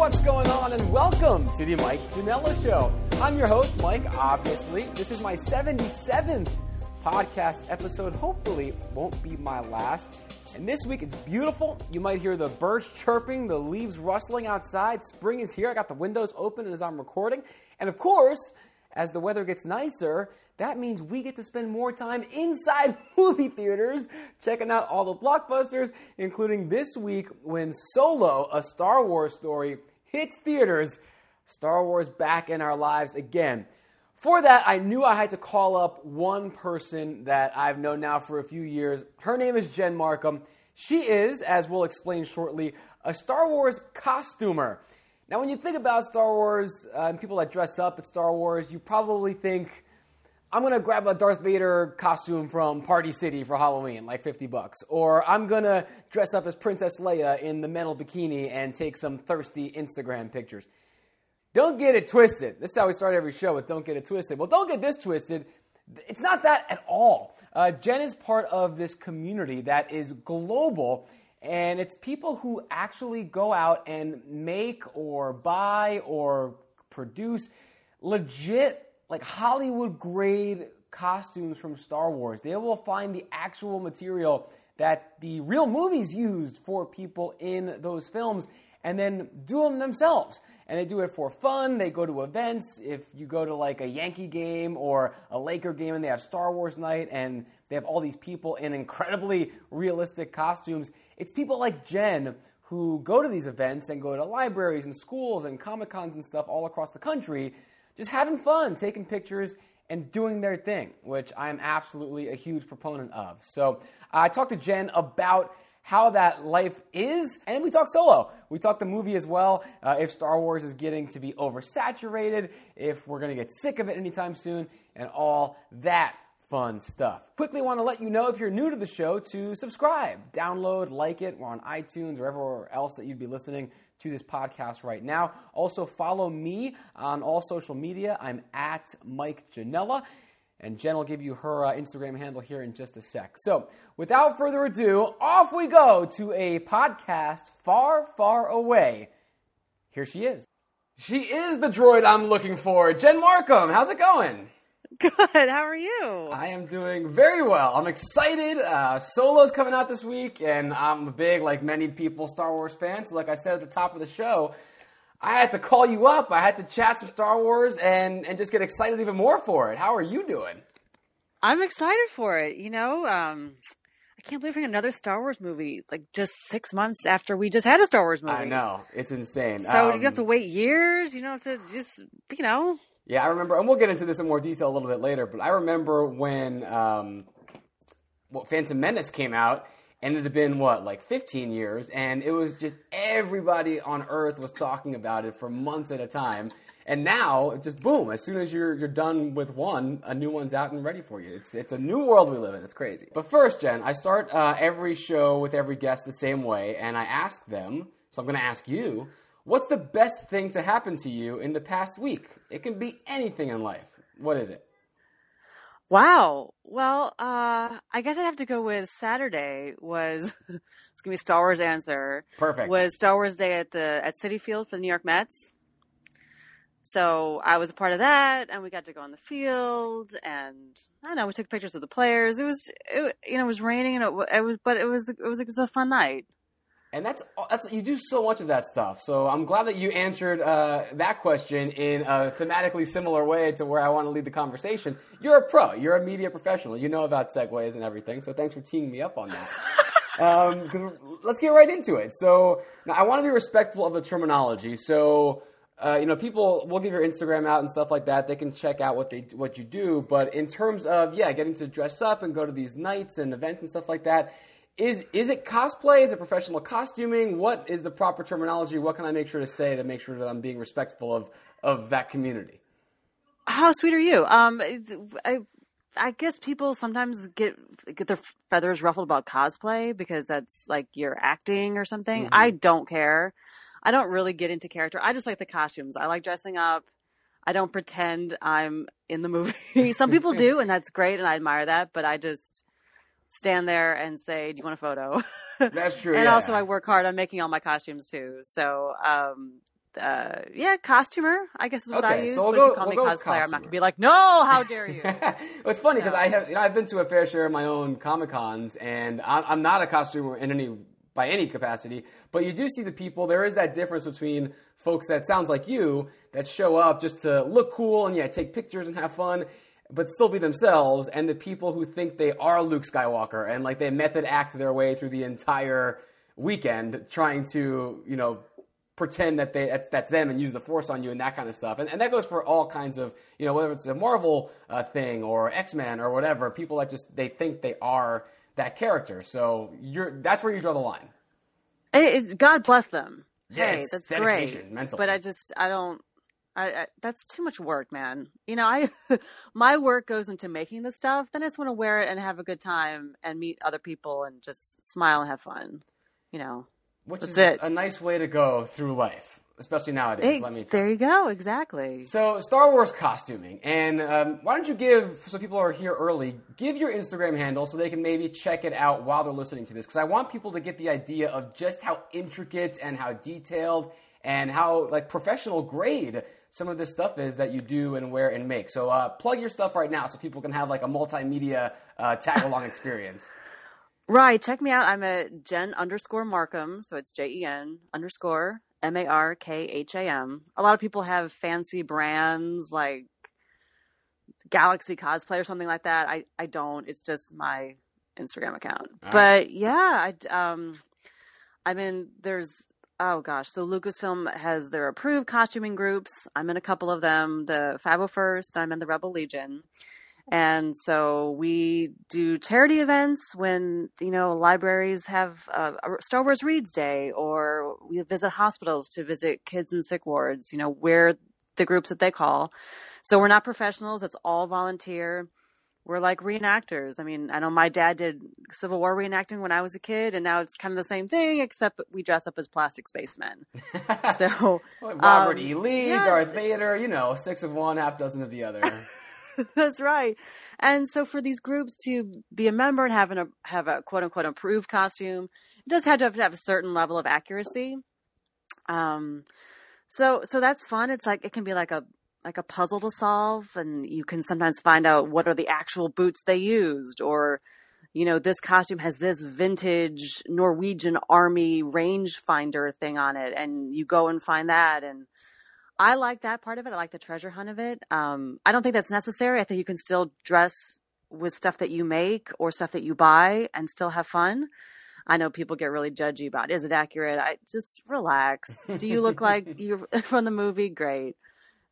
what's going on, and welcome to the Mike Janella Show. I'm your host, Mike, obviously. This is my 77th podcast episode. Hopefully, won't be my last. And this week it's beautiful. You might hear the birds chirping, the leaves rustling outside. Spring is here. I got the windows open as I'm recording. And of course, as the weather gets nicer, that means we get to spend more time inside movie theaters checking out all the blockbusters, including this week when Solo, a Star Wars story, hits theaters. Star Wars back in our lives again. For that, I knew I had to call up one person that I've known now for a few years. Her name is Jen Markham. She is, as we'll explain shortly, a Star Wars costumer. Now, when you think about Star Wars uh, and people that dress up at Star Wars, you probably think, I'm gonna grab a Darth Vader costume from Party City for Halloween, like 50 bucks. Or I'm gonna dress up as Princess Leia in the metal bikini and take some thirsty Instagram pictures. Don't get it twisted. This is how we start every show with Don't Get It Twisted. Well, don't get this twisted. It's not that at all. Uh, Jen is part of this community that is global, and it's people who actually go out and make or buy or produce legit like Hollywood grade costumes from Star Wars. They will find the actual material that the real movies used for people in those films and then do them themselves. And they do it for fun. They go to events. If you go to like a Yankee game or a Laker game and they have Star Wars night and they have all these people in incredibly realistic costumes, it's people like Jen who go to these events and go to libraries and schools and Comic Cons and stuff all across the country just having fun, taking pictures, and doing their thing, which I'm absolutely a huge proponent of. So I talked to Jen about how that life is, and we talk solo. We talk the movie as well. Uh, if Star Wars is getting to be oversaturated, if we're going to get sick of it anytime soon, and all that fun stuff. Quickly want to let you know if you're new to the show to subscribe, download, like it. We're on iTunes or everywhere else that you'd be listening to this podcast right now. Also, follow me on all social media. I'm at Mike Janella, and Jen will give you her uh, Instagram handle here in just a sec. So, without further ado, off we go to a podcast far, far away. Here she is. She is the droid I'm looking for. Jen Markham, how's it going? Good. How are you? I am doing very well. I'm excited. Uh, Solo's coming out this week, and I'm a big, like many people, Star Wars fan. So, like I said at the top of the show, I had to call you up. I had to chat some Star Wars and and just get excited even more for it. How are you doing? I'm excited for it. You know, um, I can't believe we're another Star Wars movie like just six months after we just had a Star Wars movie. I know it's insane. So um, you have to wait years, you know, to just you know. Yeah, I remember, and we'll get into this in more detail a little bit later. But I remember when um, well, Phantom Menace came out, and it had been what like 15 years, and it was just everybody on Earth was talking about it for months at a time. And now, just boom! As soon as you're you're done with one, a new one's out and ready for you. It's it's a new world we live in. It's crazy. But first, Jen, I start uh, every show with every guest the same way, and I ask them. So I'm going to ask you What's the best thing to happen to you in the past week? It can be anything in life. What is it? Wow. Well, uh, I guess I'd have to go with Saturday was it's gonna be Star Wars answer. Perfect. Was Star Wars Day at the at Citi Field for the New York Mets. So I was a part of that, and we got to go on the field, and I don't know, we took pictures of the players. It was, it, you know, it was raining, and it, it was, but it was, it was, it was a fun night. And that's that's you do so much of that stuff. So I'm glad that you answered uh, that question in a thematically similar way to where I want to lead the conversation. You're a pro. You're a media professional. You know about segues and everything. So thanks for teeing me up on that. Because um, let's get right into it. So now I want to be respectful of the terminology. So. Uh, you know, people will give your Instagram out and stuff like that. They can check out what they what you do. But in terms of yeah, getting to dress up and go to these nights and events and stuff like that, is is it cosplay? Is it professional costuming? What is the proper terminology? What can I make sure to say to make sure that I'm being respectful of of that community? How sweet are you? Um, I I guess people sometimes get get their feathers ruffled about cosplay because that's like you're acting or something. Mm-hmm. I don't care. I don't really get into character. I just like the costumes. I like dressing up. I don't pretend I'm in the movie. Some people do, and that's great, and I admire that. But I just stand there and say, "Do you want a photo?" That's true. and yeah. also, I work hard on making all my costumes too. So, um, uh, yeah, costumer, I guess is what I use. so we'll but go- if you call we'll me cosplayer, I'm not gonna be like, no, how dare you? well, it's funny because So- I have, you know, I've been to a fair share of my own comic cons, and I'm, I'm not a costumer in any by any capacity. But you do see the people. There is that difference between folks that sounds like you that show up just to look cool and yeah, take pictures and have fun, but still be themselves, and the people who think they are Luke Skywalker and like they method act their way through the entire weekend trying to, you know, pretend that they that- that's them and use the force on you and that kind of stuff and, and that goes for all kinds of you know whether it's a marvel uh, thing or x-men or whatever people that just they think they are that character so you're that's where you draw the line It is- God bless them. Yeah, hey, that's dedication, great. But I just, I don't. I, I that's too much work, man. You know, I my work goes into making the stuff. Then I just want to wear it and have a good time and meet other people and just smile and have fun. You know, which That's is it. a nice way to go through life especially nowadays Hey, let me there you go. Exactly. So, Star Wars costuming. And um, why don't you give, so people are here early, give your Instagram handle so they can maybe check it out while they're listening to this. Because I want people to get the idea of just how intricate and how detailed and how like professional grade some of this stuff is that you do and wear and make. So, uh, plug your stuff right now so people can have like a multimedia uh, tag along experience. Right. Check me out. I'm at Jen underscore Markham. So it's J E N underscore M A R K H A M. A lot of people have fancy brands like Galaxy Cosplay or something like that. I, I don't. It's just my Instagram account. All but yeah, I, um, I mean, there's, oh gosh. So Lucasfilm has their approved costuming groups. I'm in a couple of them. The 501st, I'm in the Rebel Legion. And so we do charity events when, you know, libraries have uh, a Star Wars Reads Day or we visit hospitals to visit kids in sick wards. You know, we're the groups that they call. So we're not professionals. It's all volunteer. We're like reenactors. I mean, I know my dad did Civil War reenacting when I was a kid, and now it's kind of the same thing, except we dress up as plastic spacemen. So Robert Um, E. Lee, yeah. Darth Vader, you know, six of one, half dozen of the other. That's right. And so for these groups to be a member and have, an, have a quote unquote approved costume, it does have to have, to have a certain level of accuracy. Um, so, so that's fun. It's like, it can be like a, like a puzzle to solve and you can sometimes find out what are the actual boots they used or, you know, this costume has this vintage Norwegian army rangefinder thing on it and you go and find that and, I like that part of it. I like the treasure hunt of it. Um, I don't think that's necessary. I think you can still dress with stuff that you make or stuff that you buy and still have fun. I know people get really judgy about is it accurate? I just relax. Do you look like you're from the movie? Great.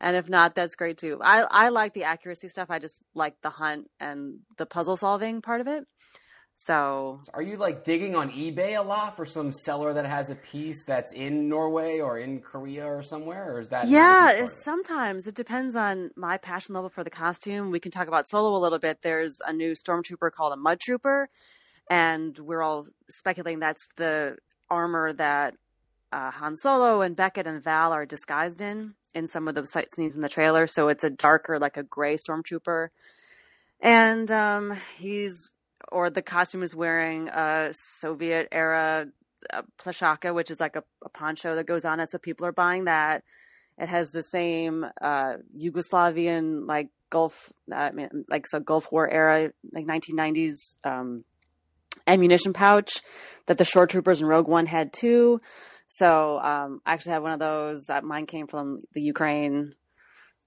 And if not, that's great too. I, I like the accuracy stuff. I just like the hunt and the puzzle solving part of it. So Are you like digging on eBay a lot for some seller that has a piece that's in Norway or in Korea or somewhere, or is that? Yeah, huge part of it's- it? sometimes it depends on my passion level for the costume. We can talk about solo a little bit. There's a new stormtrooper called a mud trooper, and we're all speculating that's the armor that uh, Han Solo and Beckett and Val are disguised in in some of the sight scenes in the trailer. So it's a darker, like a gray stormtrooper, and um, he's or the costume is wearing a Soviet era uh, plashaka, which is like a, a poncho that goes on it. So people are buying that. It has the same uh, Yugoslavian like Gulf, uh, I mean, like so Gulf War era, like 1990s um, ammunition pouch that the shore troopers in Rogue One had too. So um, I actually have one of those. Uh, mine came from the Ukraine.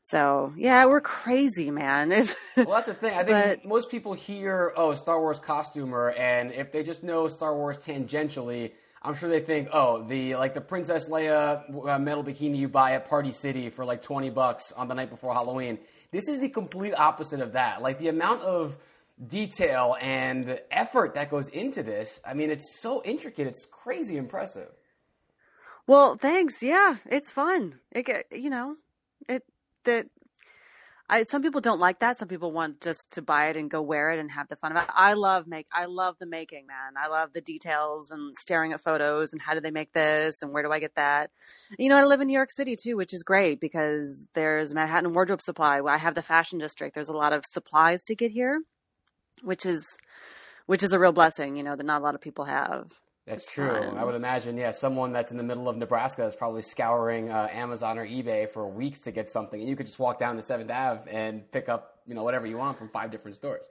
So yeah, we're crazy, man. It's Well, that's the thing. I think But- most people hear, "Oh, Star Wars costumer," and if they just know Star Wars tangentially, I'm sure they think, "Oh, the like the Princess Leia uh, metal bikini you buy at Party City for like 20 bucks on the night before Halloween." This is the complete opposite of that. Like the amount of detail and effort that goes into this. I mean, it's so intricate. It's crazy impressive. Well, thanks. Yeah, it's fun. It you know, it that I some people don't like that. Some people want just to buy it and go wear it and have the fun of it. I love make I love the making, man. I love the details and staring at photos and how do they make this and where do I get that? You know, I live in New York City too, which is great because there's Manhattan Wardrobe Supply. I have the fashion district. There's a lot of supplies to get here, which is which is a real blessing, you know, that not a lot of people have. That's It's true. fun. I would imagine, yeah, someone that's in the middle of Nebraska is probably scouring uh, Amazon or eBay for weeks to get something, and you could just walk down to Seventh Ave and pick up, you know, whatever you want from five different stores.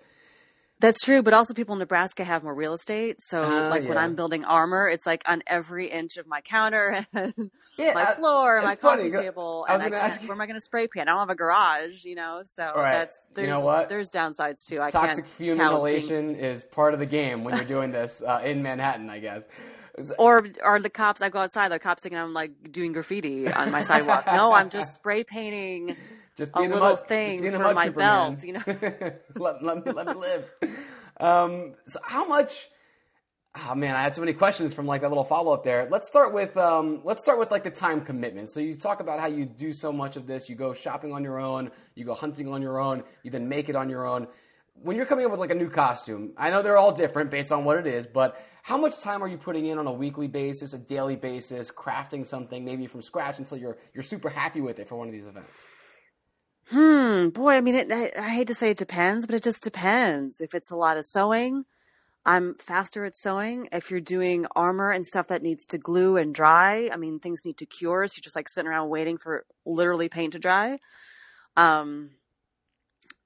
That's true, but also people in Nebraska have more real estate. So, Ah, like when. I'm building armor, it's like on every inch of my counter and Yeah, my I- floor, my funny, coffee table, I and I can't, ask you- where am I going to spray paint? I don't have a garage, you know. So Right. that's You there's know what? there's downsides too. I Toxic can't fume tout being- inhalation is part of the game when you're doing this uh, in Manhattan, I guess. or or the cops. I go outside, the cops thinking I'm like doing graffiti on my sidewalk. no, I'm just spray painting Just a little mud, thing for mud my belt, man. you know. let, let, me, let me live. Um, so how much? Oh man, I had so many questions from like that little follow up there. Let's start with um, let's start with like the time commitment. So you talk about how you do so much of this. You go shopping on your own. You go hunting on your own. You then make it on your own. When you're coming up with like a new costume, I know they're all different based on what it is, but how much time are you putting in on a weekly basis, a daily basis, crafting something maybe from scratch until you're you're super happy with it for one of these events? Hmm, boy, I mean, it, I, I hate to say it depends, but it just depends. If it's a lot of sewing, I'm faster at sewing. If you're doing armor and stuff that needs to glue and dry, I mean, things need to cure, so you're just like sitting around waiting for literally paint to dry. Um,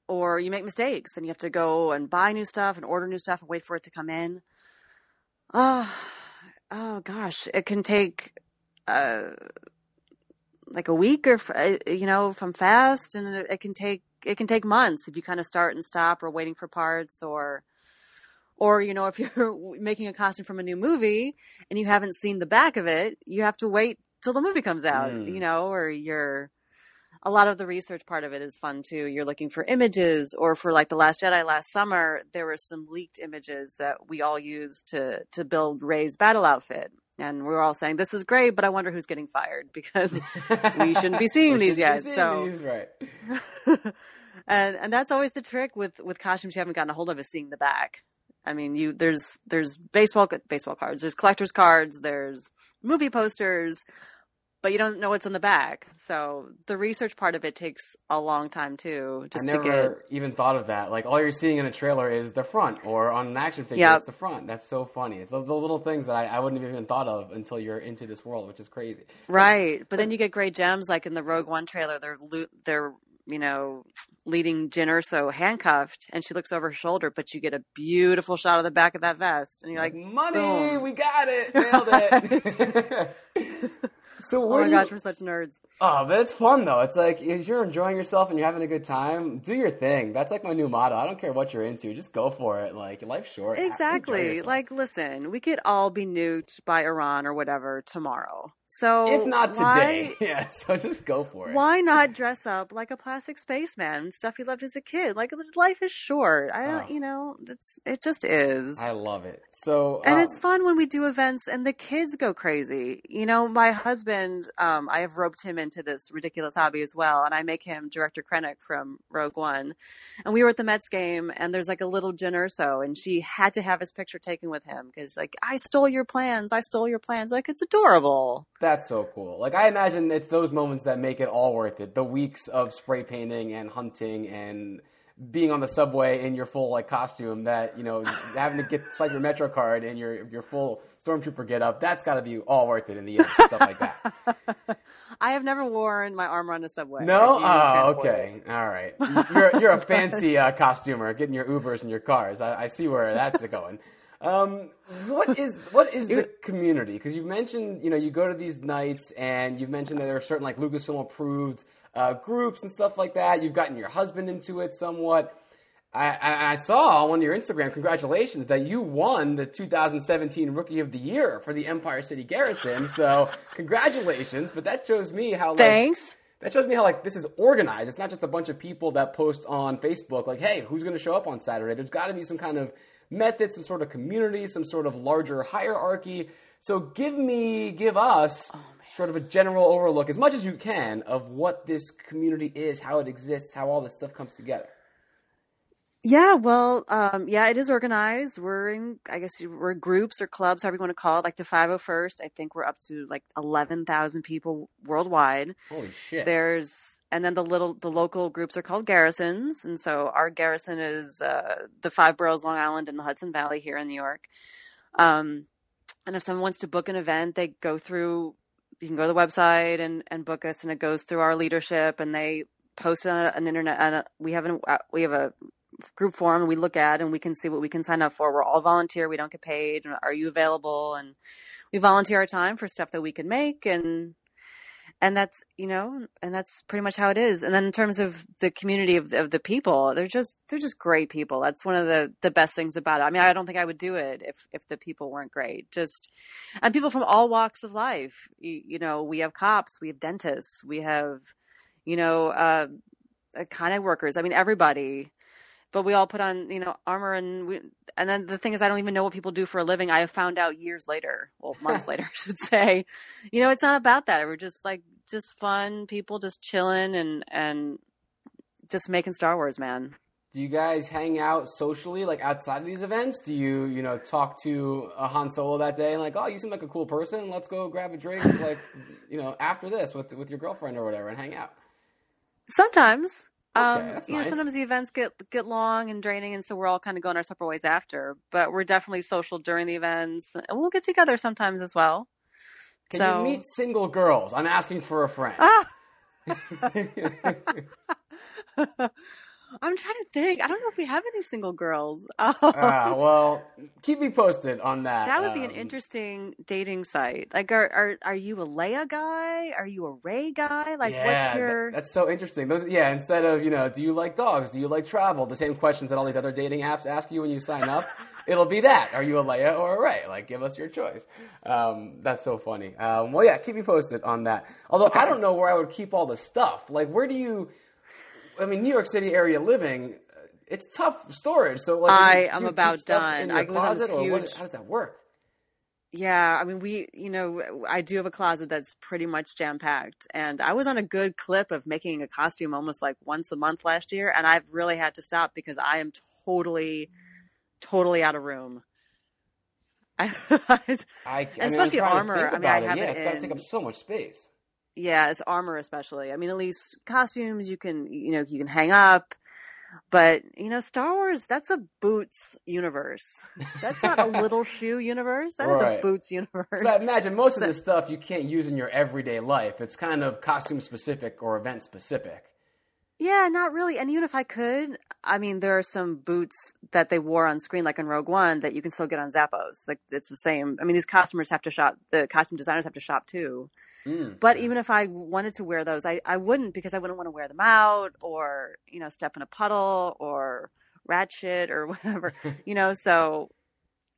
or you make mistakes and you have to go and buy new stuff and order new stuff and wait for it to come in. Oh, oh gosh, it can take uh, like a week or uh, you know from fast, and it, it can take it can take months if you kind of start and stop or waiting for parts or or you know if you're making a costume from a new movie and you haven't seen the back of it, you have to wait till the movie comes out, Mm. you know, or you're a lot of the research part of it is fun too. You're looking for images, or for like the Last Jedi last summer, there were some leaked images that we all used to to build Rey's battle outfit, and we are all saying this is great, but I wonder who's getting fired because we shouldn't be seeing these yet. seeing so, these, right. and and that's always the trick with with costumes you haven't gotten a hold of is seeing the back. I mean, you there's there's baseball baseball cards, there's collectors cards, there's movie posters, but you don't know what's in the back. So the research part of it takes a long time too, just I to never get. even thought of that. Like all you're seeing in a trailer is the front, or on an action figure, Yep. it's the front. That's so funny. It's the, the little things that I, I wouldn't have even thought of until you're into this world, which is crazy. Right, but then you get great gems like in the Rogue One trailer. They're lo- they're you know leading Jyn Erso handcuffed, and she looks over her shoulder, but you get a beautiful shot of the back of that vest, and you're like, money, boom. we got it, nailed it. so oh what my do you- gosh, we're such nerds. Oh, but it's fun though. It's like if you're enjoying yourself and you're having a good time, do your thing. That's like my new motto. I don't care what you're into, just go for it. Like life's short. Exactly. Like, listen, we could all be nuked by Iran or whatever tomorrow. So if not why- today, yeah. So just go for it. Why not dress up like a plastic spaceman and stuff he loved as a kid? Like life is short. I don't, Oh. you know, it's it just is. I love it. So and um, it's fun when we do events and the kids go crazy. You know, my husband, um, I have roped him into this ridiculous hobby as well, and I make him Director Krennic from Rogue One. And we were at the Mets game, and there's like a little Jyn Erso, and she had to have his picture taken with him because, like, I stole your plans, I stole your plans. Like, it's adorable. That's so cool. Like I imagine it's those moments that make it all worth it. The weeks of spray painting and hunting and being on the subway in your full like costume that, you know, having to get swipe your Metro card and your your full stormtrooper get up, that's gotta be all worth it in the end. Stuff like that. I have never worn my armor on a subway. No? Oh, it. okay. All right. You're you're a fancy uh, costumer, getting your Ubers and your cars. I, I see where that's going. Um, what is what is the community? Because you've mentioned, you know, you go to these nights, and you've mentioned that there are certain like Lucasfilm approved uh, groups and stuff like that. You've gotten your husband into it somewhat. I, I I saw on your Instagram, congratulations, that you won the 2017 Rookie of the Year for the Empire City Garrison. So, congratulations! But that shows me how like, Thanks. that shows me how like this is organized. It's not just a bunch of people that post on Facebook like, "Hey, who's going to show up on Saturday?" There's got to be some kind of method, some sort of community, some sort of larger hierarchy. So give me, give us oh, sort of a general overlook, as much as you can, of what this community is, how it exists, how all this stuff comes together. Yeah, well, um, yeah, it is organized. We're in, I guess we're groups or clubs, however you want to call it. Like the 501st, I think we're up to like 11,000 people worldwide. Holy shit! There's, and then the little, the local groups are called garrisons. And so our garrison is, uh, the five boroughs, Long Island and the Hudson Valley here in New York. Um, and if someone wants to book an event, they go through. You can go to the website and and book us, and it goes through our leadership, and they post on an internet. And we have an we have a group forum we look at, and we can see what we can sign up for. We're all volunteer. We don't get paid. Are you available? And we volunteer our time for stuff that we can make, and and that's you know and that's pretty much how it is and then in terms of the community of, of the people they're just they're just great people that's one of the the best things about it i mean i don't think i would do it if if the people weren't great just and people from all walks of life you, you know we have cops we have dentists we have you know uh, uh kind of workers i mean everybody but we all put on you know armor and we and then the thing is i don't even know what people do for a living. I have found out years later well months later i should say you know it's not about that. We're just like just fun people just chilling and and just making star wars man. Do you guys hang out socially like outside of these events? Do you you know talk to a han solo that day and like oh you seem like a cool person. Let's go grab a drink like you know after this with with your girlfriend or whatever and hang out? Sometimes um, you know, sometimes the events get get long and draining, and so we're all kind of going our separate ways after. But we're definitely social during the events, and we'll get together sometimes as well. Can so, you meet single girls? I'm asking for a friend. Ah! I'm trying to think. I don't know if we have any single girls. Oh. Ah, well, keep me posted on that. that would be an Um, interesting dating site. Like, are are are you a Leia guy? Are you a Rey guy? Like, yeah, what's that- your? that's so interesting. Those, yeah, instead of you know, do you like dogs? Do you like travel? The same questions that all these other dating apps ask you when you sign up. It'll be that. Are you a Leia or a Rey? Like, give us your choice. Um, that's so funny. Um, well, yeah, keep me posted on that. Although I don't know where I would keep all the stuff. Like, where do you? I mean, New York City area living. uh, It's tough storage. So, like, I am about done. I was on this closet, or what, how does that work? Yeah, I mean, we, you know, I do have a closet that's pretty much jam packed. And I was on a good clip of making a costume almost like once a month last year. And I've really had to stop because I am totally, totally out of room. I, I, I I'm Especially to armor. I mean, I have yeah, it it's got to take up so much space. Yeah, it's armor especially. I mean, at least costumes you can, you know, you can hang up. But, you know, Star Wars, that's a boots universe. That's not a little shoe universe. That is Right. a boots universe. But imagine most of So- this stuff you can't use in your everyday life. It's kind of costume specific or event specific. Yeah, not really. And even if I could, I mean, there are some boots that they wore on screen, like in Rogue One, that you can still get on Zappos. Like it's the same. I mean, these costumers have to shop. The costume designers have to shop too. Mm. But even if I wanted to wear those, I, I wouldn't because I wouldn't want to wear them out or you know step in a puddle or ratchet or whatever. you know, so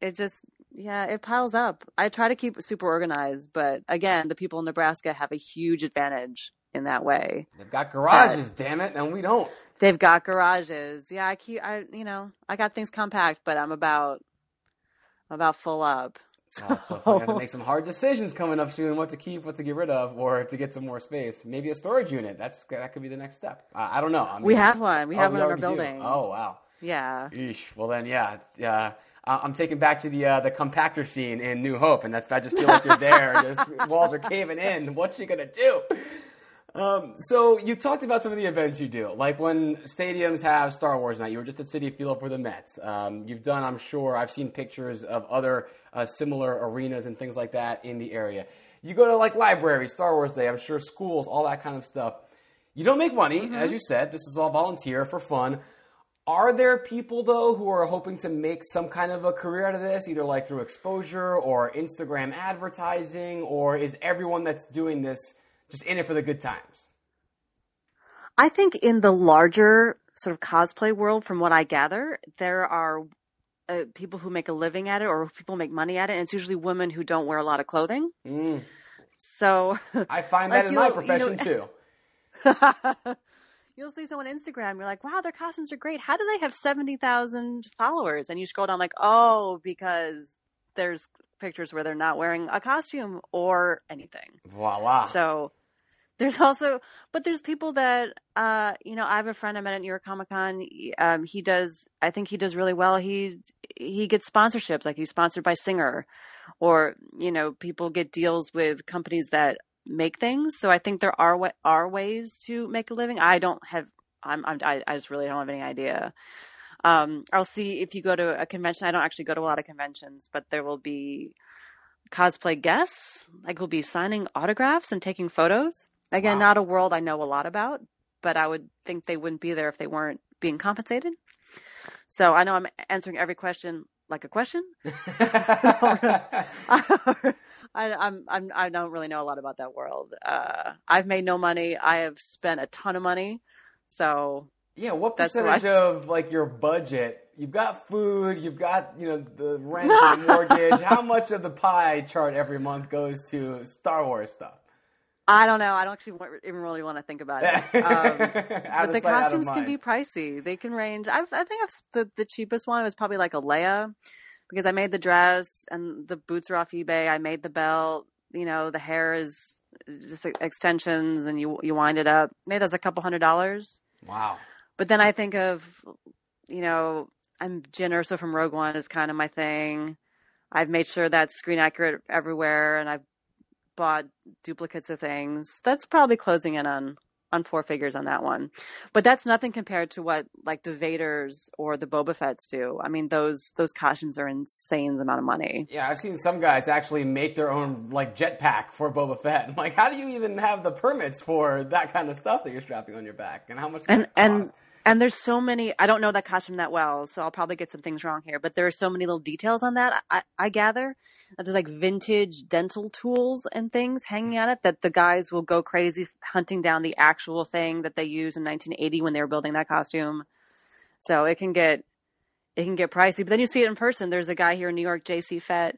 it just yeah, it piles up. I try to keep super organized, but again, the people in Nebraska have a huge advantage in that way. They've got garages, damn it, and we don't. They've got garages. Yeah, I keep I you know, I got things compact, but I'm about I'm about full up. Oh, it's so. I have to make some hard decisions coming up soon: what to keep, what to get rid of, or to get some more space. Maybe a storage unit. That's that could be the next step. Uh, I don't know. I we have one. We Oh, have one in our already do. building. Oh wow. Yeah. Eesh. Well then, yeah. Yeah. I- I'm taking back to the uh, the compactor scene in New Hope, and that's, I just feel like you're there. just walls are caving in. What's she gonna do? Um, so you talked about some of the events you do, like when stadiums have Star Wars night. You were just at Citi Field for the Mets. Um, you've done, I'm sure, I've seen pictures of other uh, similar arenas and things like that in the area. You go to like libraries, Star Wars Day. I'm sure schools, all that kind of stuff. You don't make money, as you said. This is all volunteer for fun. Are there people though who are hoping to make some kind of a career out of this, either like through exposure or Instagram advertising, or is everyone that's doing this just in it for the good times? I think in the larger sort of cosplay world, from what I gather, there are uh, people who make a living at it or people make money at it, and it's usually women who don't wear a lot of clothing. Mm, So I find Like that in you- my you profession know- too. you'll see someone on Instagram, you're like, wow, their costumes are great. How do they have 70,000 followers? And you scroll down, like, oh, because there's pictures where they're not wearing a costume or anything. Voila. So there's also, but there's people that, uh, you know, I have a friend I met at New York Comic Con. Um, he does, I think he does really well. He, he gets sponsorships, like he's sponsored by Singer or, you know, people get deals with companies that make things. So I think there are, are ways to make a living. I don't have, I'm, I'm I, just really don't have any idea. Um, I'll see if you go to a convention. I don't actually go to a lot of conventions, but there will be cosplay guests. Like we'll be signing autographs and taking photos. Again, Wow. not a world I know a lot about, but I would think they wouldn't be there if they weren't being compensated. So I know I'm answering every question like a question. I, I'm, I'm, I don't really know a lot about that world. Uh, I've made no money. I have spent a ton of money. So yeah, what That's percentage why- of like your budget? You've got food, you've got you know the rent, the mortgage. How much of the pie chart every month goes to Star Wars stuff? I don't know. I don't actually want, even really want to think about it. Um, but the sight, costumes can be pricey. They can range. I've, I think I've, the the cheapest one was probably like a Leia, because I made the dress and the boots are off eBay. I made the belt. You know, the hair is just extensions, and you you wind it up. Maybe that's a couple hundred dollars. Wow. But then I think of, you know, I'm Jyn Erso from Rogue One is kind of my thing. I've made sure that's screen accurate everywhere, and I've bought duplicates of things. That's probably closing in on on four figures on that one. But that's nothing compared to what like the Vaders or the Boba Fett's do. I mean, those those costumes are insane amount of money. Yeah, I've seen some guys actually make their own like jetpack for Boba Fett. I'm like, how do you even have the permits for that kind of stuff that you're strapping on your back? And how much does and that and cost? And there's so many i don't know that costume that well so i'll probably get some things wrong here but there are so many little details on that i, I gather that there's like vintage dental tools and things hanging on it that the guys will go crazy hunting down the actual thing that they used in 1980 when they were building that costume. So it can get it can get pricey but then you see it in person. There's a guy here in new york jc fett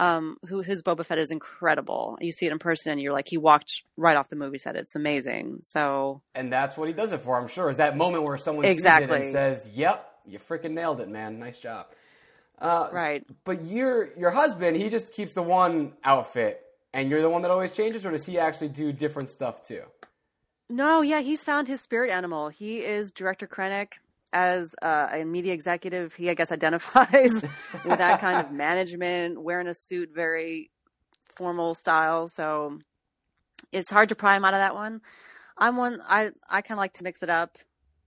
um, who his Boba Fett is incredible. You see it in person, and you're like, he walked right off the movie set. It's amazing. So And that's what he does it for, I'm sure, is that moment where someone sees it Exactly. and says, Yep, you freaking nailed it, man. Nice job. Uh, right, But your your husband, he just keeps the one outfit and you're the one that always changes, or does he actually do different stuff too? No, yeah, he's found his spirit animal. He is Director Krennic as uh, a media executive. He, I guess, identifies with that kind of management, wearing a suit, very formal style. So it's hard to pry him out of that one. I'm one. I I kind of like to mix it up.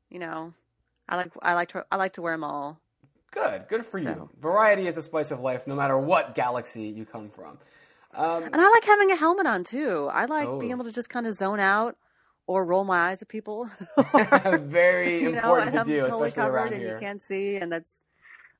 You know, I like I like to I like to wear them all. Good, good for you. Variety is the spice of life, no matter what galaxy you come from. Um, And I like having a helmet on too. I like being Oh. able to just kind of zone out or roll my eyes at people. very you know, important to do, totally especially covered around and here. you can't see, and that's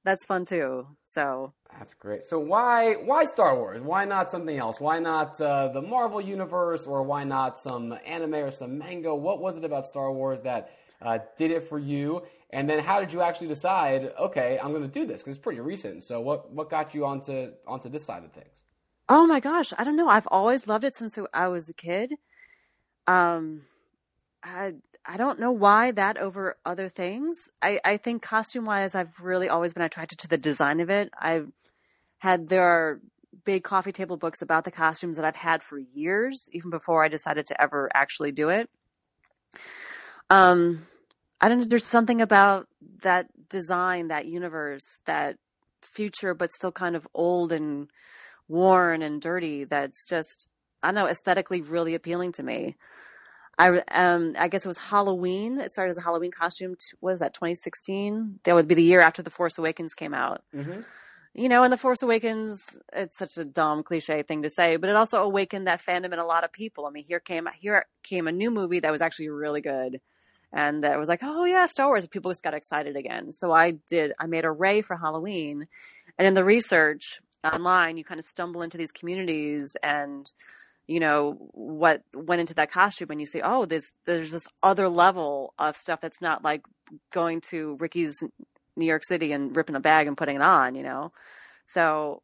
that's fun too. So That's great. So why why Star Wars? Why not something else? Why not uh, the Marvel universe, or why not some anime or some manga? What was it about Star Wars that uh, did it for you? And then how did you actually decide? Okay, I'm going to do this because it's pretty recent. So what what got you onto onto this side of things? Oh my gosh, I don't know. I've always loved it since I was a kid. Um, I I don't know why that over other things. I I think costume wise, I've really always been attracted to the design of it. I've had there are big coffee table books about the costumes that I've had for years, even before I decided to ever actually do it. Um, I don't know. There's something about that design, that universe, that future, but still kind of old and worn and dirty that's just I don't know aesthetically really appealing to me. I um I guess it was Halloween. It started as a Halloween costume. t- What was that? 2016. That would be the year after the Force Awakens came out. Mm-hmm. You know, and the Force Awakens. It's such a dumb cliche thing to say, but it also awakened that fandom in a lot of people. I mean, here came here came a new movie that was actually really good. And that was like, oh yeah, Star Wars. People just got excited again. So I did. I made a Rey for Halloween, and in the research online, you kind of stumble into these communities and you know what went into that costume and you say oh this there's this other level of stuff that's not like going to ricky's new york city and ripping a bag and putting it on you know so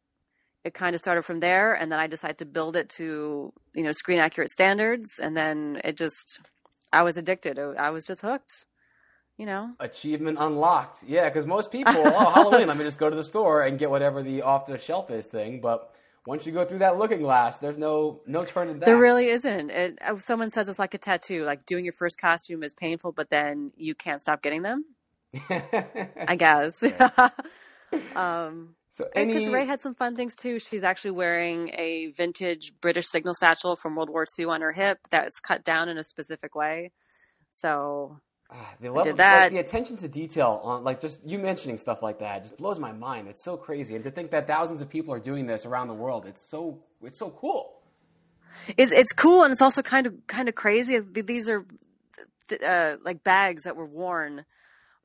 it kind of started from there and then i decided to build it to you know screen accurate standards and then it just i was addicted i was just hooked you know Achievement unlocked. Yeah, because most people, oh Halloween, let me just go to the store and get whatever the off the shelf is thing. But once you go through that looking glass, there's no no turning back. There really isn't. It, uh, someone says it's like a tattoo. Like doing your first costume is painful, but then you can't stop getting them. I guess. um, so because any Rey had some fun things too. She's actually wearing a vintage British signal satchel from World War II on her hip that's cut down in a specific way. So the level, did that. Like, the attention to detail on, like, just you mentioning stuff like that, just blows my mind. It's so crazy, and to think that thousands of people are doing this around the world, it's so, it's so cool. It's it's cool and it's also kind of kind of crazy. These are uh, like bags that were worn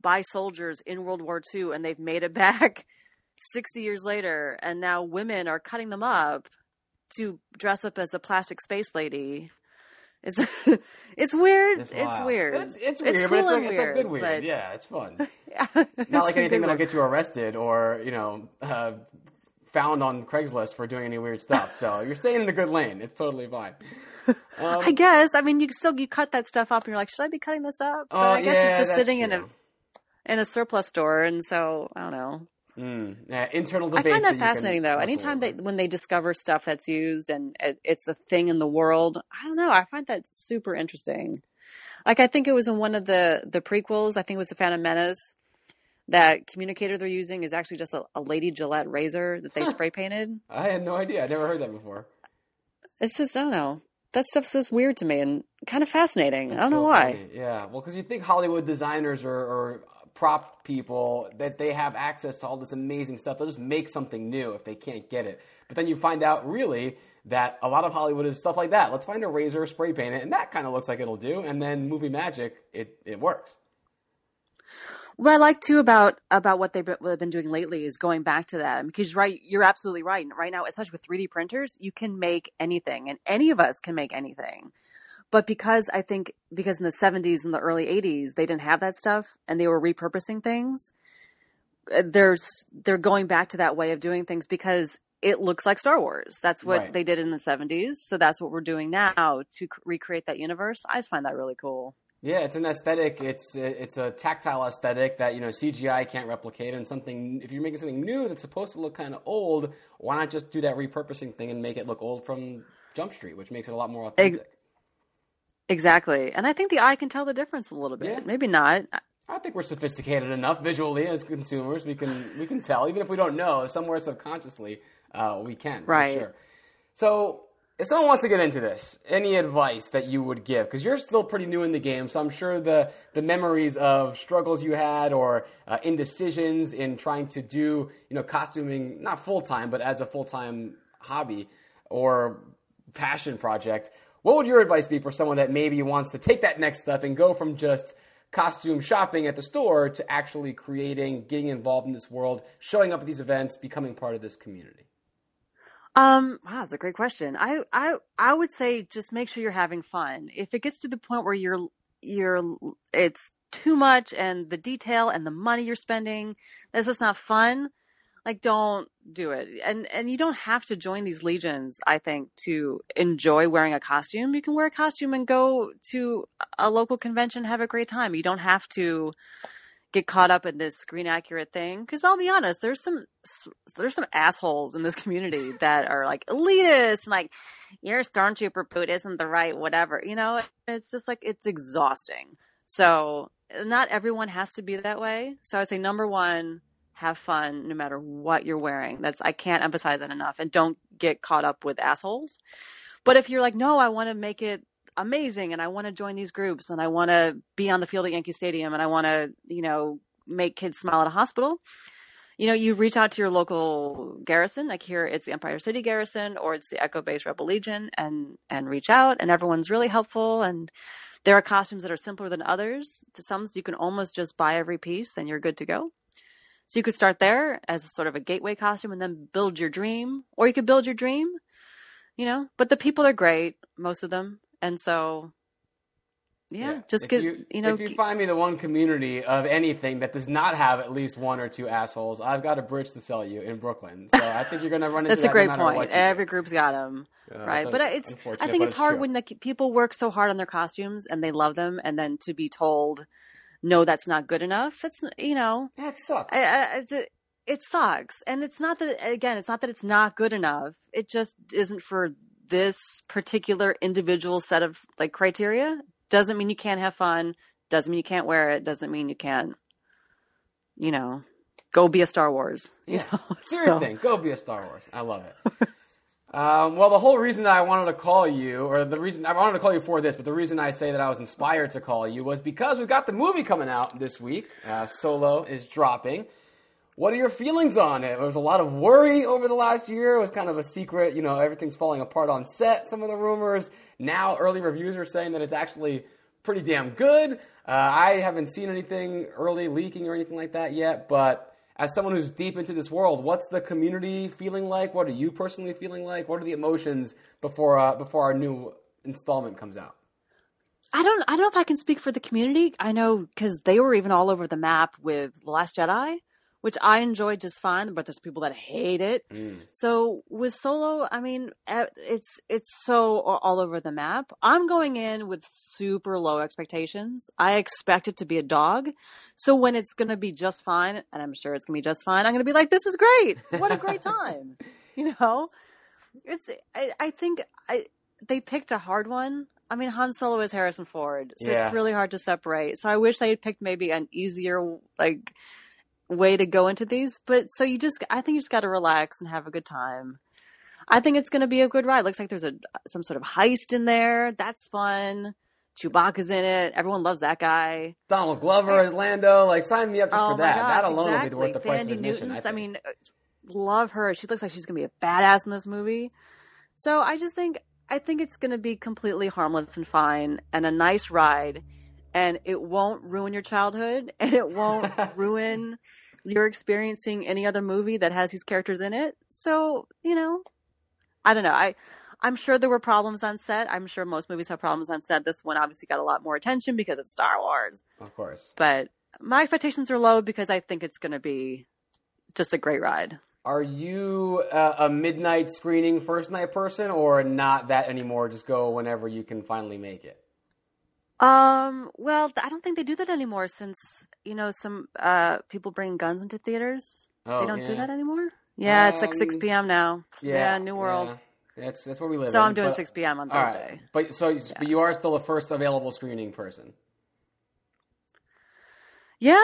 by soldiers in World War II, and they've made it back 60 years later, and now women are cutting them up to dress up as a plastic space lady. It's it's weird. It's, It's, weird. But it's, it's weird, cool but it's, and like, weird. it's a good weird. but- Yeah, it's fun. Yeah, Not like anything that'll get you arrested or, you know, uh, found on Craigslist for doing any weird stuff. So you're staying in a good lane. It's totally fine. Um, I guess. I mean, you still you cut that stuff up, and you're like, should I be cutting this up? But Oh, I guess yeah, it's just that's sitting in a in a surplus store, and so I don't know. Mm, yeah, internal I find that that fascinating, though. Anytime they when they discover stuff that's used and it, it's a thing in the world, I don't know. I find that super interesting. Like I think it was in one of the the prequels. I think it was the Phantom Menace. That communicator they're using is actually just a, a Lady Gillette razor that they spray painted. I had no idea. I never heard that before. It's just I don't know. That stuff's just weird to me and kind of fascinating. I don't So know why. funny. Yeah, well, because you think Hollywood designers or, or prop people that they have access to all this amazing stuff, they'll just make something new if they can't get it. But then you find out really that a lot of Hollywood is stuff like that. Let's find a razor, spray paint it, and that kind of looks like it'll do. And then movie magic, it it works. What I like too about about what they've been, doing lately is going back to that because right, you're absolutely right. And right now, especially with 3D printers, you can make anything, and any of us can make anything. But because I think because in the 70s and the early 80s they didn't have that stuff and they were repurposing things, uh, there's they're going back to that way of doing things because it looks like Star Wars. That's what Right. they did in the 70s, so that's what we're doing now to recreate that universe. I just find that really cool. Yeah, it's an aesthetic. It's it's a tactile aesthetic that you know CGI can't replicate, and something. If you're making something new that's supposed to look kind of old, why not just do that repurposing thing and make it look old from Jump Street, which makes it a lot more authentic. Exactly. And I think the eye can tell the difference a little bit. Yeah. Maybe not. I think we're sophisticated enough visually as consumers. We can we can tell, even if we don't know, somewhere subconsciously, uh, we can. for Right. Sure. So, if someone wants to get into this, any advice that you would give? Because you're still pretty new in the game, so I'm sure the the memories of struggles you had or uh, indecisions in trying to do, you know, costuming not full time, but as a full time hobby or passion project. What would your advice be for someone that maybe wants to take that next step and go from just costume shopping at the store to actually creating, getting involved in this world, showing up at these events, becoming part of this community? Um, wow, that's a great question. I, I, I would say just make sure you're having fun. If it gets to the point where you're, you're, it's too much and the detail and the money you're spending, that's just not fun. Like, don't do it. And, and you don't have to join these legions, I think, to enjoy wearing a costume. You can wear a costume and go to a local convention, have a great time. You don't have to, get caught up in this screen accurate thing because I'll be honest, there's some there's some assholes in this community that are like elitist and like your stormtrooper boot isn't the right whatever. You know, it's just like it's exhausting. So not everyone has to be that way. So I'd say number one, have fun no matter what you're wearing. That's I can't emphasize that enough. And don't get caught up with assholes. But if you're like, no, I want to make it amazing and I want to join these groups and I want to be on the field at Yankee Stadium and I want to, you know, make kids smile at a hospital. You know, you reach out to your local garrison, like here it's the Empire City Garrison or it's the Echo Base Rebel Legion and and reach out and everyone's really helpful and there are costumes that are simpler than others. To some you can almost just buy every piece and you're good to go. So you could start there as a sort of a gateway costume and then build your dream or you could build your dream, you know, but the people are great, most of them. And so, yeah, just if get, you, you, know, if you find me the one community of anything that does not have at least one or two assholes, I've got a bridge to sell you in Brooklyn. So I think you're going to run into that's a great no point. what you do. Every group's got them, Yeah, right? But it's, I think but it's hard true. when the, people work so hard on their costumes and they love them, and then to be told, no, that's not good enough. It's you know, it sucks. I, I, it's it sucks, and it's not that again, it's not that it's not good enough. It just isn't for this particular individual set of like criteria. Doesn't mean you can't have fun. Doesn't mean you can't wear it. Doesn't mean you can't, you know, go be a Star Wars. You Yeah. know, So- thing. Go be a Star Wars. I love it. Um, well, the whole reason that I wanted to call you, or the reason I wanted to call you for this, but the reason I say that I was inspired to call you was because we've got the movie coming out this week. Uh, Solo is dropping. What are your feelings on it? There was a lot of worry over the last year. It was kind of a secret. You know, everything's falling apart on set. Some of the rumors. Now, early reviews are saying that it's actually pretty damn good. Uh, I haven't seen anything early leaking or anything like that yet, but as someone who's deep into this world, what's the community feeling like? What are you personally feeling like? What are the emotions before uh, before our new installment comes out? I don't. I don't know if I can speak for the community. I know because they were even all over the map with The Last Jedi which I enjoy just fine, but there's people that hate it. Mm. So with Solo, I mean, it's it's so all over the map. I'm going in with super low expectations. I expect it to be a dog. So when it's going to be just fine, and I'm sure it's going to be just fine, I'm going to be like, "This is great! What a great time!" you know, it's. I, I think I they picked a hard one. I mean, Han Solo is Harrison Ford, so yeah. it's really hard to separate. So I wish they had picked maybe an easier like way to go into these. But so you just, I think you just got to relax and have a good time. I think it's going to be a good ride. Looks like there's a some sort of heist in there. That's fun. Chewbacca's in it. Everyone loves that guy. Donald Glover as Lando. Like, sign me up just oh for that. Gosh, that alone exactly. will be worth the price of admission. I, I, mean, love her. She looks like she's going to be a badass in this movie. So I just think I think it's going to be completely harmless and fine and a nice ride and it won't ruin your childhood and it won't ruin your experiencing any other movie that has these characters in it. So, you know, I don't know. I I'm sure there were problems on set. I'm sure most movies have problems on set. This one obviously got a lot more attention because it's Star Wars. Of course. But my expectations are low because I think it's going to be just a great ride. Are you a, a midnight screening first night person or not that anymore? Just go whenever you can finally make it? Um, well, I don't think they do that anymore since, you know, some uh people bring guns into theaters. Oh, they don't yeah. do that anymore? Yeah, um, it's like 6 p.m. Um, now. Yeah, yeah New World. Yeah. That's that's where we live. So in, I'm doing but, 6 p.m. on Thursday. Right. But so yeah. but you are still the first available screening person. Yeah.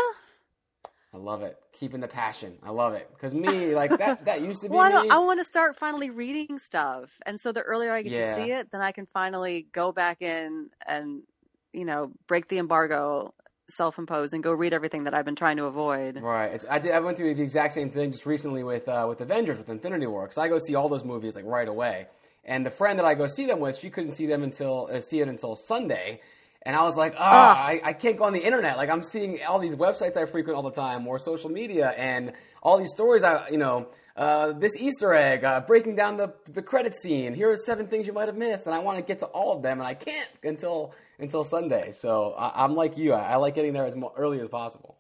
I love it. Keeping the passion. I love it. Because me, like that, that used to be well, me. I, I want to start finally reading stuff, and so the earlier I get yeah. to see it, then I can finally go back in and you know, break the embargo self impose, and go read everything that I've been trying to avoid. Right. It's, I did. I went through the exact same thing just recently with uh, with Avengers with Infinity War because I go see all those movies like right away. And the friend that I go see them with, she couldn't see them until uh, see it until Sunday. And I was like, oh, I, I can't go on the internet. Like I'm seeing all these websites I frequent all the time, or social media, and all these stories. I, you know, uh, this Easter egg, uh, breaking down the the credit scene. Here are seven things you might have missed, and I want to get to all of them, and I can't until until Sunday. So I, am like you. I, I, like getting there as mo- early as possible.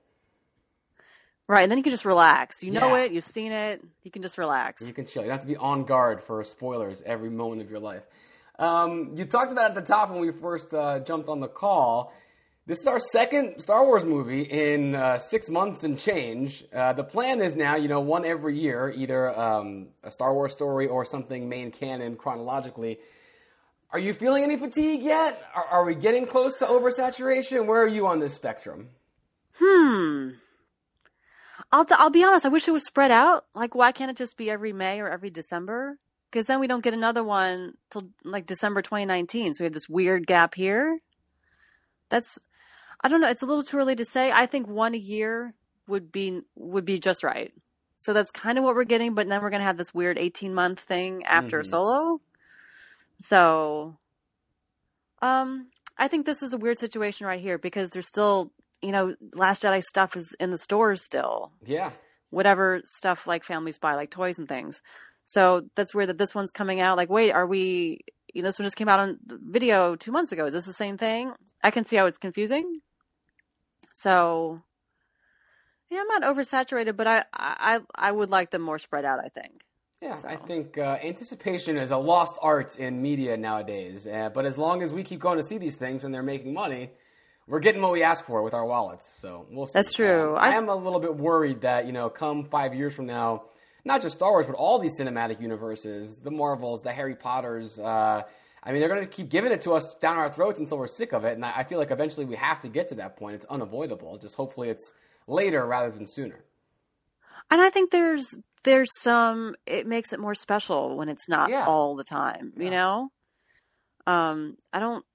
Right, and then you can just relax. You know yeah. it. You've seen it. You can just relax. You can chill. You don't have to be on guard for spoilers every moment of your life. Um, you talked about at the top when we first uh, jumped on the call. This is our second Star Wars movie in uh, six months and change. Uh, the plan is now, you know, one every year, either um, a Star Wars story or something main canon chronologically. Are you feeling any fatigue yet? Are, are we getting close to oversaturation? Where are you on this spectrum? Hmm. I'll, t- I'll be honest, I wish it was spread out. Like, why can't it just be every May or every December? Because then we don't get another one till like December 2019. So we have this weird gap here. That's, I don't know. It's a little too early to say. I think one a year would be would be just right. So that's kind of what we're getting. But then we're gonna have this weird 18 month thing after mm-hmm. Solo. So, um, I think this is a weird situation right here because there's still, you know, Last Jedi stuff is in the stores still. Yeah. Whatever stuff like families buy, like toys and things. So that's weird that this one's coming out. Like, wait, are we? You know, this one just came out on video two months ago. Is this the same thing? I can see how it's confusing. So, yeah, I'm not oversaturated, but I I I would like them more spread out. I think. Yeah, so. I think uh, anticipation is a lost art in media nowadays. Uh, but as long as we keep going to see these things and they're making money, we're getting what we ask for with our wallets. So we'll see. That's true. Uh, I am a little bit worried that you know, come five years from now, not just Star Wars, but all these cinematic universes, the Marvels, the Harry Potters. Uh, I mean, they're going to keep giving it to us down our throats until we're sick of it, and I feel like eventually we have to get to that point. It's unavoidable. Just hopefully it's later rather than sooner. And I think there's there's some it makes it more special when it's not Yeah. all the time you know um i don't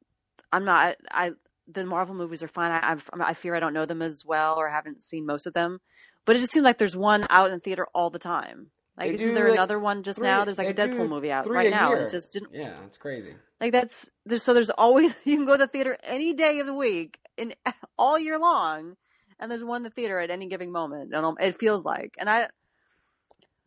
i'm not i the marvel movies are fine i I've, i fear i don't know them as well or haven't seen most of them but it just seems like there's one out in the theater all the time like They isn't there like, another one just three- now there's like a deadpool movie out right now year. it just didn't Yeah, it's crazy. like that's there's, so there's always you can go to the theater any day of the week in all year long, and there's one in the theater at any given moment. And it feels like, and I,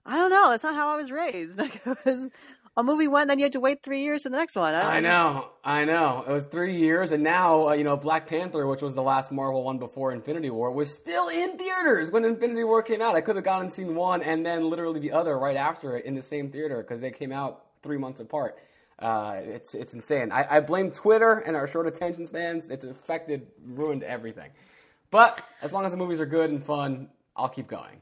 I don't know. That's not how I was raised. Like it was a movie went, then you had to wait three years for the next one. I know, I know. It was three years, and now uh, you know Black Panther, which was the last Marvel one before Infinity War, was still in theaters when Infinity War came out. I could have gone and seen one, and then literally the other right after it in the same theater because they came out three months apart. Uh, it's it's insane. I, I blame Twitter and our short attention spans. It's affected, ruined everything. But as long as the movies are good and fun, I'll keep going.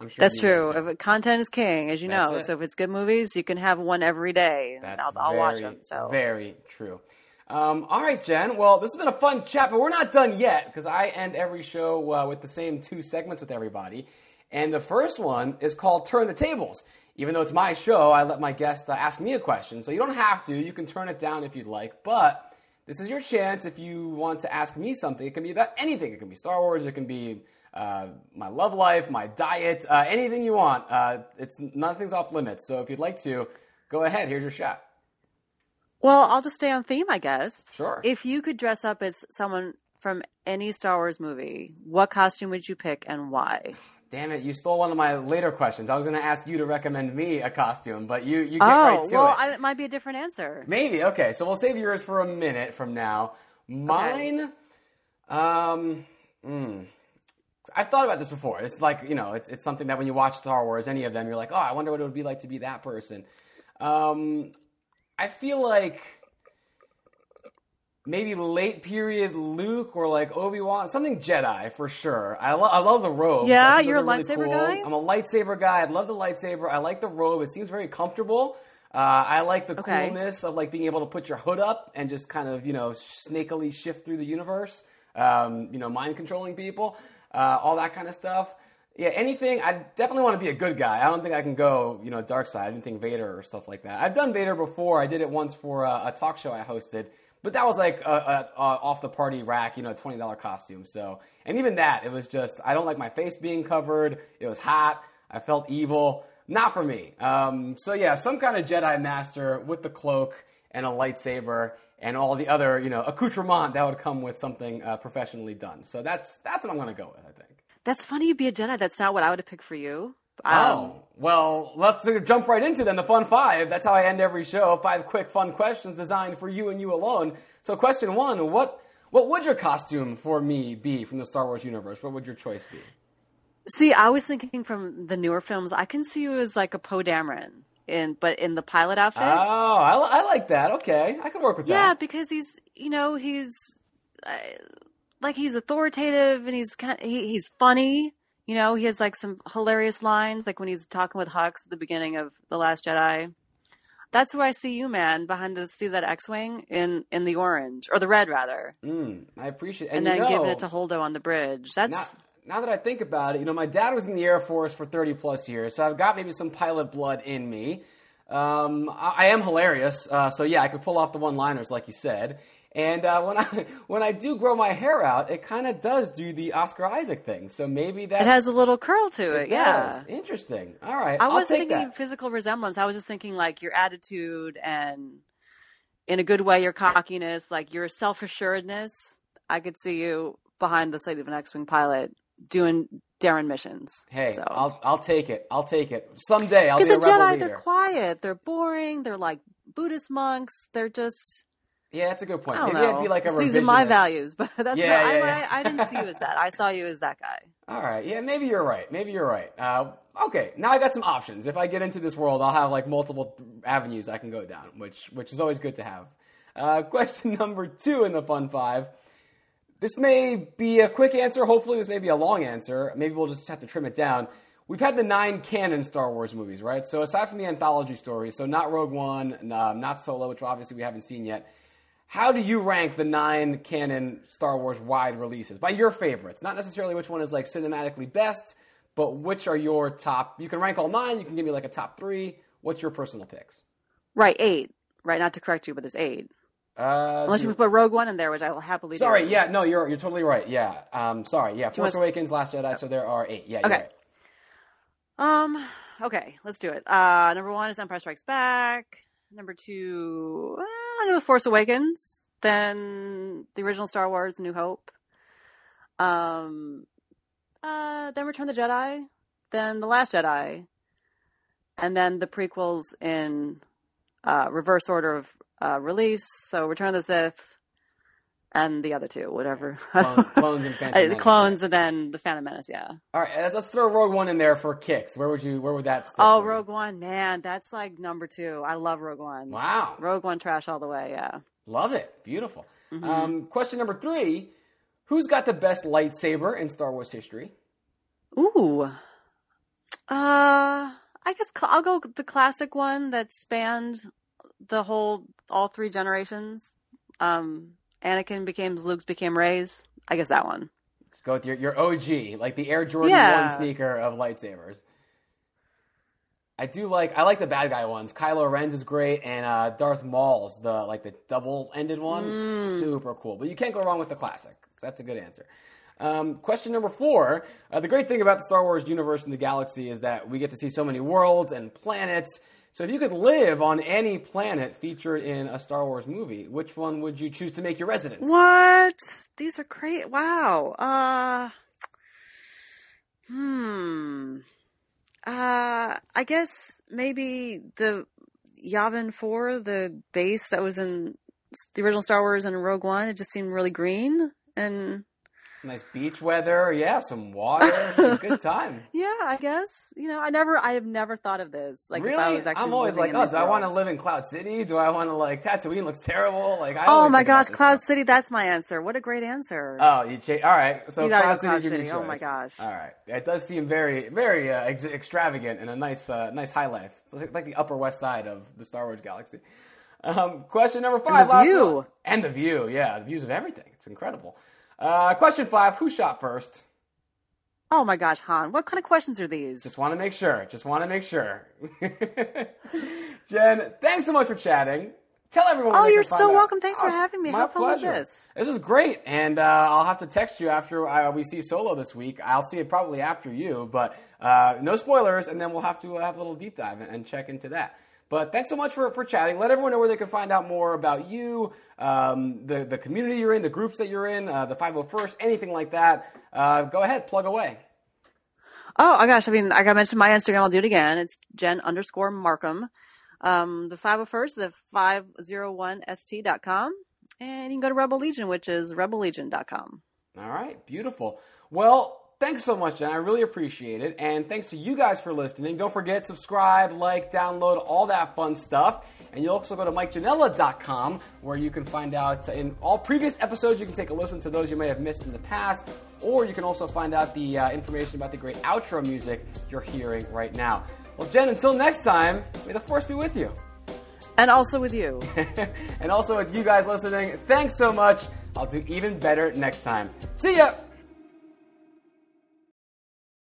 I'm sure That's true. content is king, as you That's know. it. So if it's good movies, you can have one every day. That's I'll, I'll watch them. So very true. Um, all right, Jen. Well, this has been a fun chat, but we're not done yet because I end every show uh, with the same two segments with everybody, and the first one is called "Turn the Tables." Even though it's my show, I let my guest uh, ask me a question, so you don't have to. You can turn it down if you'd like, but this is your chance if you want to ask me something. It can be about anything. It can be Star Wars. It can be uh, my love life, my diet, uh, anything you want. Uh, it's nothing's off limits. So if you'd like to, go ahead. Here's your shot. Well, I'll just stay on theme, I guess. Sure. If you could dress up as someone from any Star Wars movie, what costume would you pick and why? Damn it! You stole one of my later questions. I was going to ask you to recommend me a costume, but you you get oh, right to well, it. I, it might be a different answer. Maybe okay. So we'll save yours for a minute from now. Mine, um, mm, I've thought about this before. It's like you know, it's, it's something that when you watch Star Wars, any of them, you're like, oh, I wonder what it would be like to be that person. Um, I feel like maybe late period Luke or like Obi Wan, something Jedi for sure. I, lo- I love the robe. Yeah, you're a really lightsaber cool. guy? I'm a lightsaber guy. I love the lightsaber. I like the robe. It seems very comfortable. Uh, I like the Okay. coolness of like being able to put your hood up and just kind of you know snakily shift through the universe. Um, you know, mind controlling people, uh, all that kind of stuff. Yeah, anything. I definitely want to be a good guy. I don't think I can go, you know, dark side. Anything Vader or stuff like that. I've done Vader before. I did it once for a, a talk show I hosted, but that was like a, a, a off the party rack, you know, twenty dollar costume. So, and even that, it was just I don't like my face being covered. It was hot. I felt evil. Not for me. Um, so yeah, some kind of Jedi master with the cloak and a lightsaber and all the other, you know, accoutrement that would come with something uh, professionally done. So that's that's what I'm going to go with. I think. That's funny you'd be a Jedi. That's not what I would have picked for you. Um, Oh, well, let's uh, jump right into then the fun five. That's how I end every show. Five quick fun questions designed for you and you alone. So, question one: What what would your costume for me be from the Star Wars universe? What would your choice be? See, I was thinking from the newer films, I can see you as like a Poe Dameron, in but in the pilot outfit. Oh, I, I like that. Okay, I can work with yeah, that. Yeah, because he's you know he's uh, like he's authoritative and he's kind he, he's funny. You know, he has like some hilarious lines, like when he's talking with Hux at the beginning of the Last Jedi. That's where I see you, man, behind the see that X-wing in in the orange or the red rather, Mm, I appreciate. and, And, then know, giving it to Holdo on the bridge. That's now that I think about it, you know, my dad was in the Air Force for 30 plus years, so I've got maybe some pilot blood in me. Um, I, I am hilarious, uh, so yeah, I could pull off the one-liners like you said. And uh, when I when I do grow my hair out, it kind of does do the Oscar Isaac thing. So maybe that it has a little curl to it. It yeah. Interesting. All right, I wasn't thinking that. physical resemblance. I was just thinking like your attitude and in a good way your cockiness, like your self assuredness. I could see you behind the seat of an X Wing pilot doing Darren missions. Hey, so. I'll I'll take it. I'll take it. Someday I'll be Because a the Jedi, leader. they're quiet, they're boring, they're like Buddhist monks. They're just Yeah, that's a good point. I don't Maybe know. I'd be like a These are my values, but that's Yeah, yeah, I, yeah. I, I didn't see you as that. I saw you as that guy. All right. Yeah, maybe you're right. Maybe you're right. Uh, okay, now I got some options. If I get into this world, I'll have like multiple avenues I can go down, which which is always good to have. Uh, question number two in the fun five. This may be a quick answer. Hopefully, this may be a long answer. Maybe we'll just have to trim it down. We've had the nine canon Star Wars movies, right? So aside from the anthology stories, so not Rogue One, uh, not Solo, which obviously we haven't seen yet. How do you rank the nine canon Star Wars wide releases by your favorites? Not necessarily which one is like cinematically best, but which are your top? You can rank all nine. You can give me like a top three. What's your personal picks? Right, eight. Right, not to correct you, but there's eight. Uh, Unless you put Rogue One in there, which I will happily do. Sorry, do. yeah, no, you're you're totally right. Yeah, um, sorry, yeah, Force Awakens, Last Jedi. So there are eight. Yeah, Okay. right. Um. Okay, let's do it. Uh, number one is Empire Strikes Back. Number two, uh, go Force Awakens. Then the original Star Wars, New Hope. Um. Uh, then Return of the Jedi. Then the Last Jedi. And then the prequels in uh, reverse order of uh, release. So Return of the Sith. And the other two, whatever. Clones, clones and Phantom Menace. clones, and then the Phantom Menace. Yeah. All right, let's, let's throw Rogue One in there for kicks. Where would you? Where would that? Stick Oh, you? Rogue One, man, that's like number two. I love Rogue One. Wow, Rogue One trash all the way, yeah. love it, beautiful. Mm-hmm. Um, question number three: Who's got the best lightsaber in Star Wars history? Ooh. Uh, I guess cl- I'll go the classic one that spanned the whole, all three generations. Um, Anakin became Luke's became Rey's. I guess that one. Let's go with your your OG, like the Air Jordan Yeah. One sneaker of lightsabers. I do like I like the bad guy ones. Kylo Ren's is great, and uh, Darth Maul's the like the double ended one, Mm. super cool. But you can't go wrong with the classic. So that's a good answer. Um, question number four: uh, The great thing about the Star Wars universe and the galaxy is that we get to see so many worlds and planets. So if you could live on any planet featured in a Star Wars movie, which one would you choose to make your residence? What? These are great. Wow. Uh, hmm. Uh, I guess maybe the Yavin 4, the base that was in the original Star Wars and Rogue One, it just seemed really green. And Nice beach weather, yeah, some water, good time. yeah, I guess, you know, I never, I have never thought of this. Like, really? if I was actually I'm always like, oh, do I want to live in Cloud City? Do I want to like Tatooine looks terrible? Like, I Oh my gosh, Cloud stuff. City, that's my answer. What a great answer. Oh, you cha- all right. So Cloud Cloud City's your new City. Oh my gosh. All right, it does seem very, very uh, ex- extravagant and a nice, uh, nice high life, like, like the Upper West Side of the Star Wars galaxy. Um, question number five. the view. And the view, yeah, the views of everything. It's incredible. Uh, question five. Who shot first? oh my gosh, Han, what kind of questions are these? Just want to make sure. Just want to make sure. Jen, thanks so much for chatting. Tell everyone. Oh, you're so out. welcome. Thanks for Oh, having me. My How fun was pleasure. this? This is great, and uh, I'll have to text you after uh, we see Solo this week. I'll see it probably after you, but uh, no spoilers, and then we'll have to uh, have a little deep dive and, and check into that. But thanks so much for, for chatting. Let everyone know where they can find out more about you, um, the, the community you're in, the groups that you're in, uh, the 501st, anything like that. Uh, go ahead, plug away. Oh, my gosh. I mean, like I mentioned my Instagram, I'll do it again. It's Jen underscore Markham. Um, the 501st is at 501st.com. And you can go to Rebel Legion, which is rebellegion.com. All right, beautiful. Well, thanks so much, Jen. I really appreciate it. And thanks to you guys for listening. Don't forget, subscribe, like, download, all that fun stuff. And you'll also go to MikeJanella.com where you can find out in all previous episodes, you can take a listen to those you may have missed in the past. Or you can also find out the uh, information about the great outro music you're hearing right now. Well, Jen, until next time, may the force be with you. And also with you. and also with you guys listening, thanks so much. I'll do even better next time. See ya!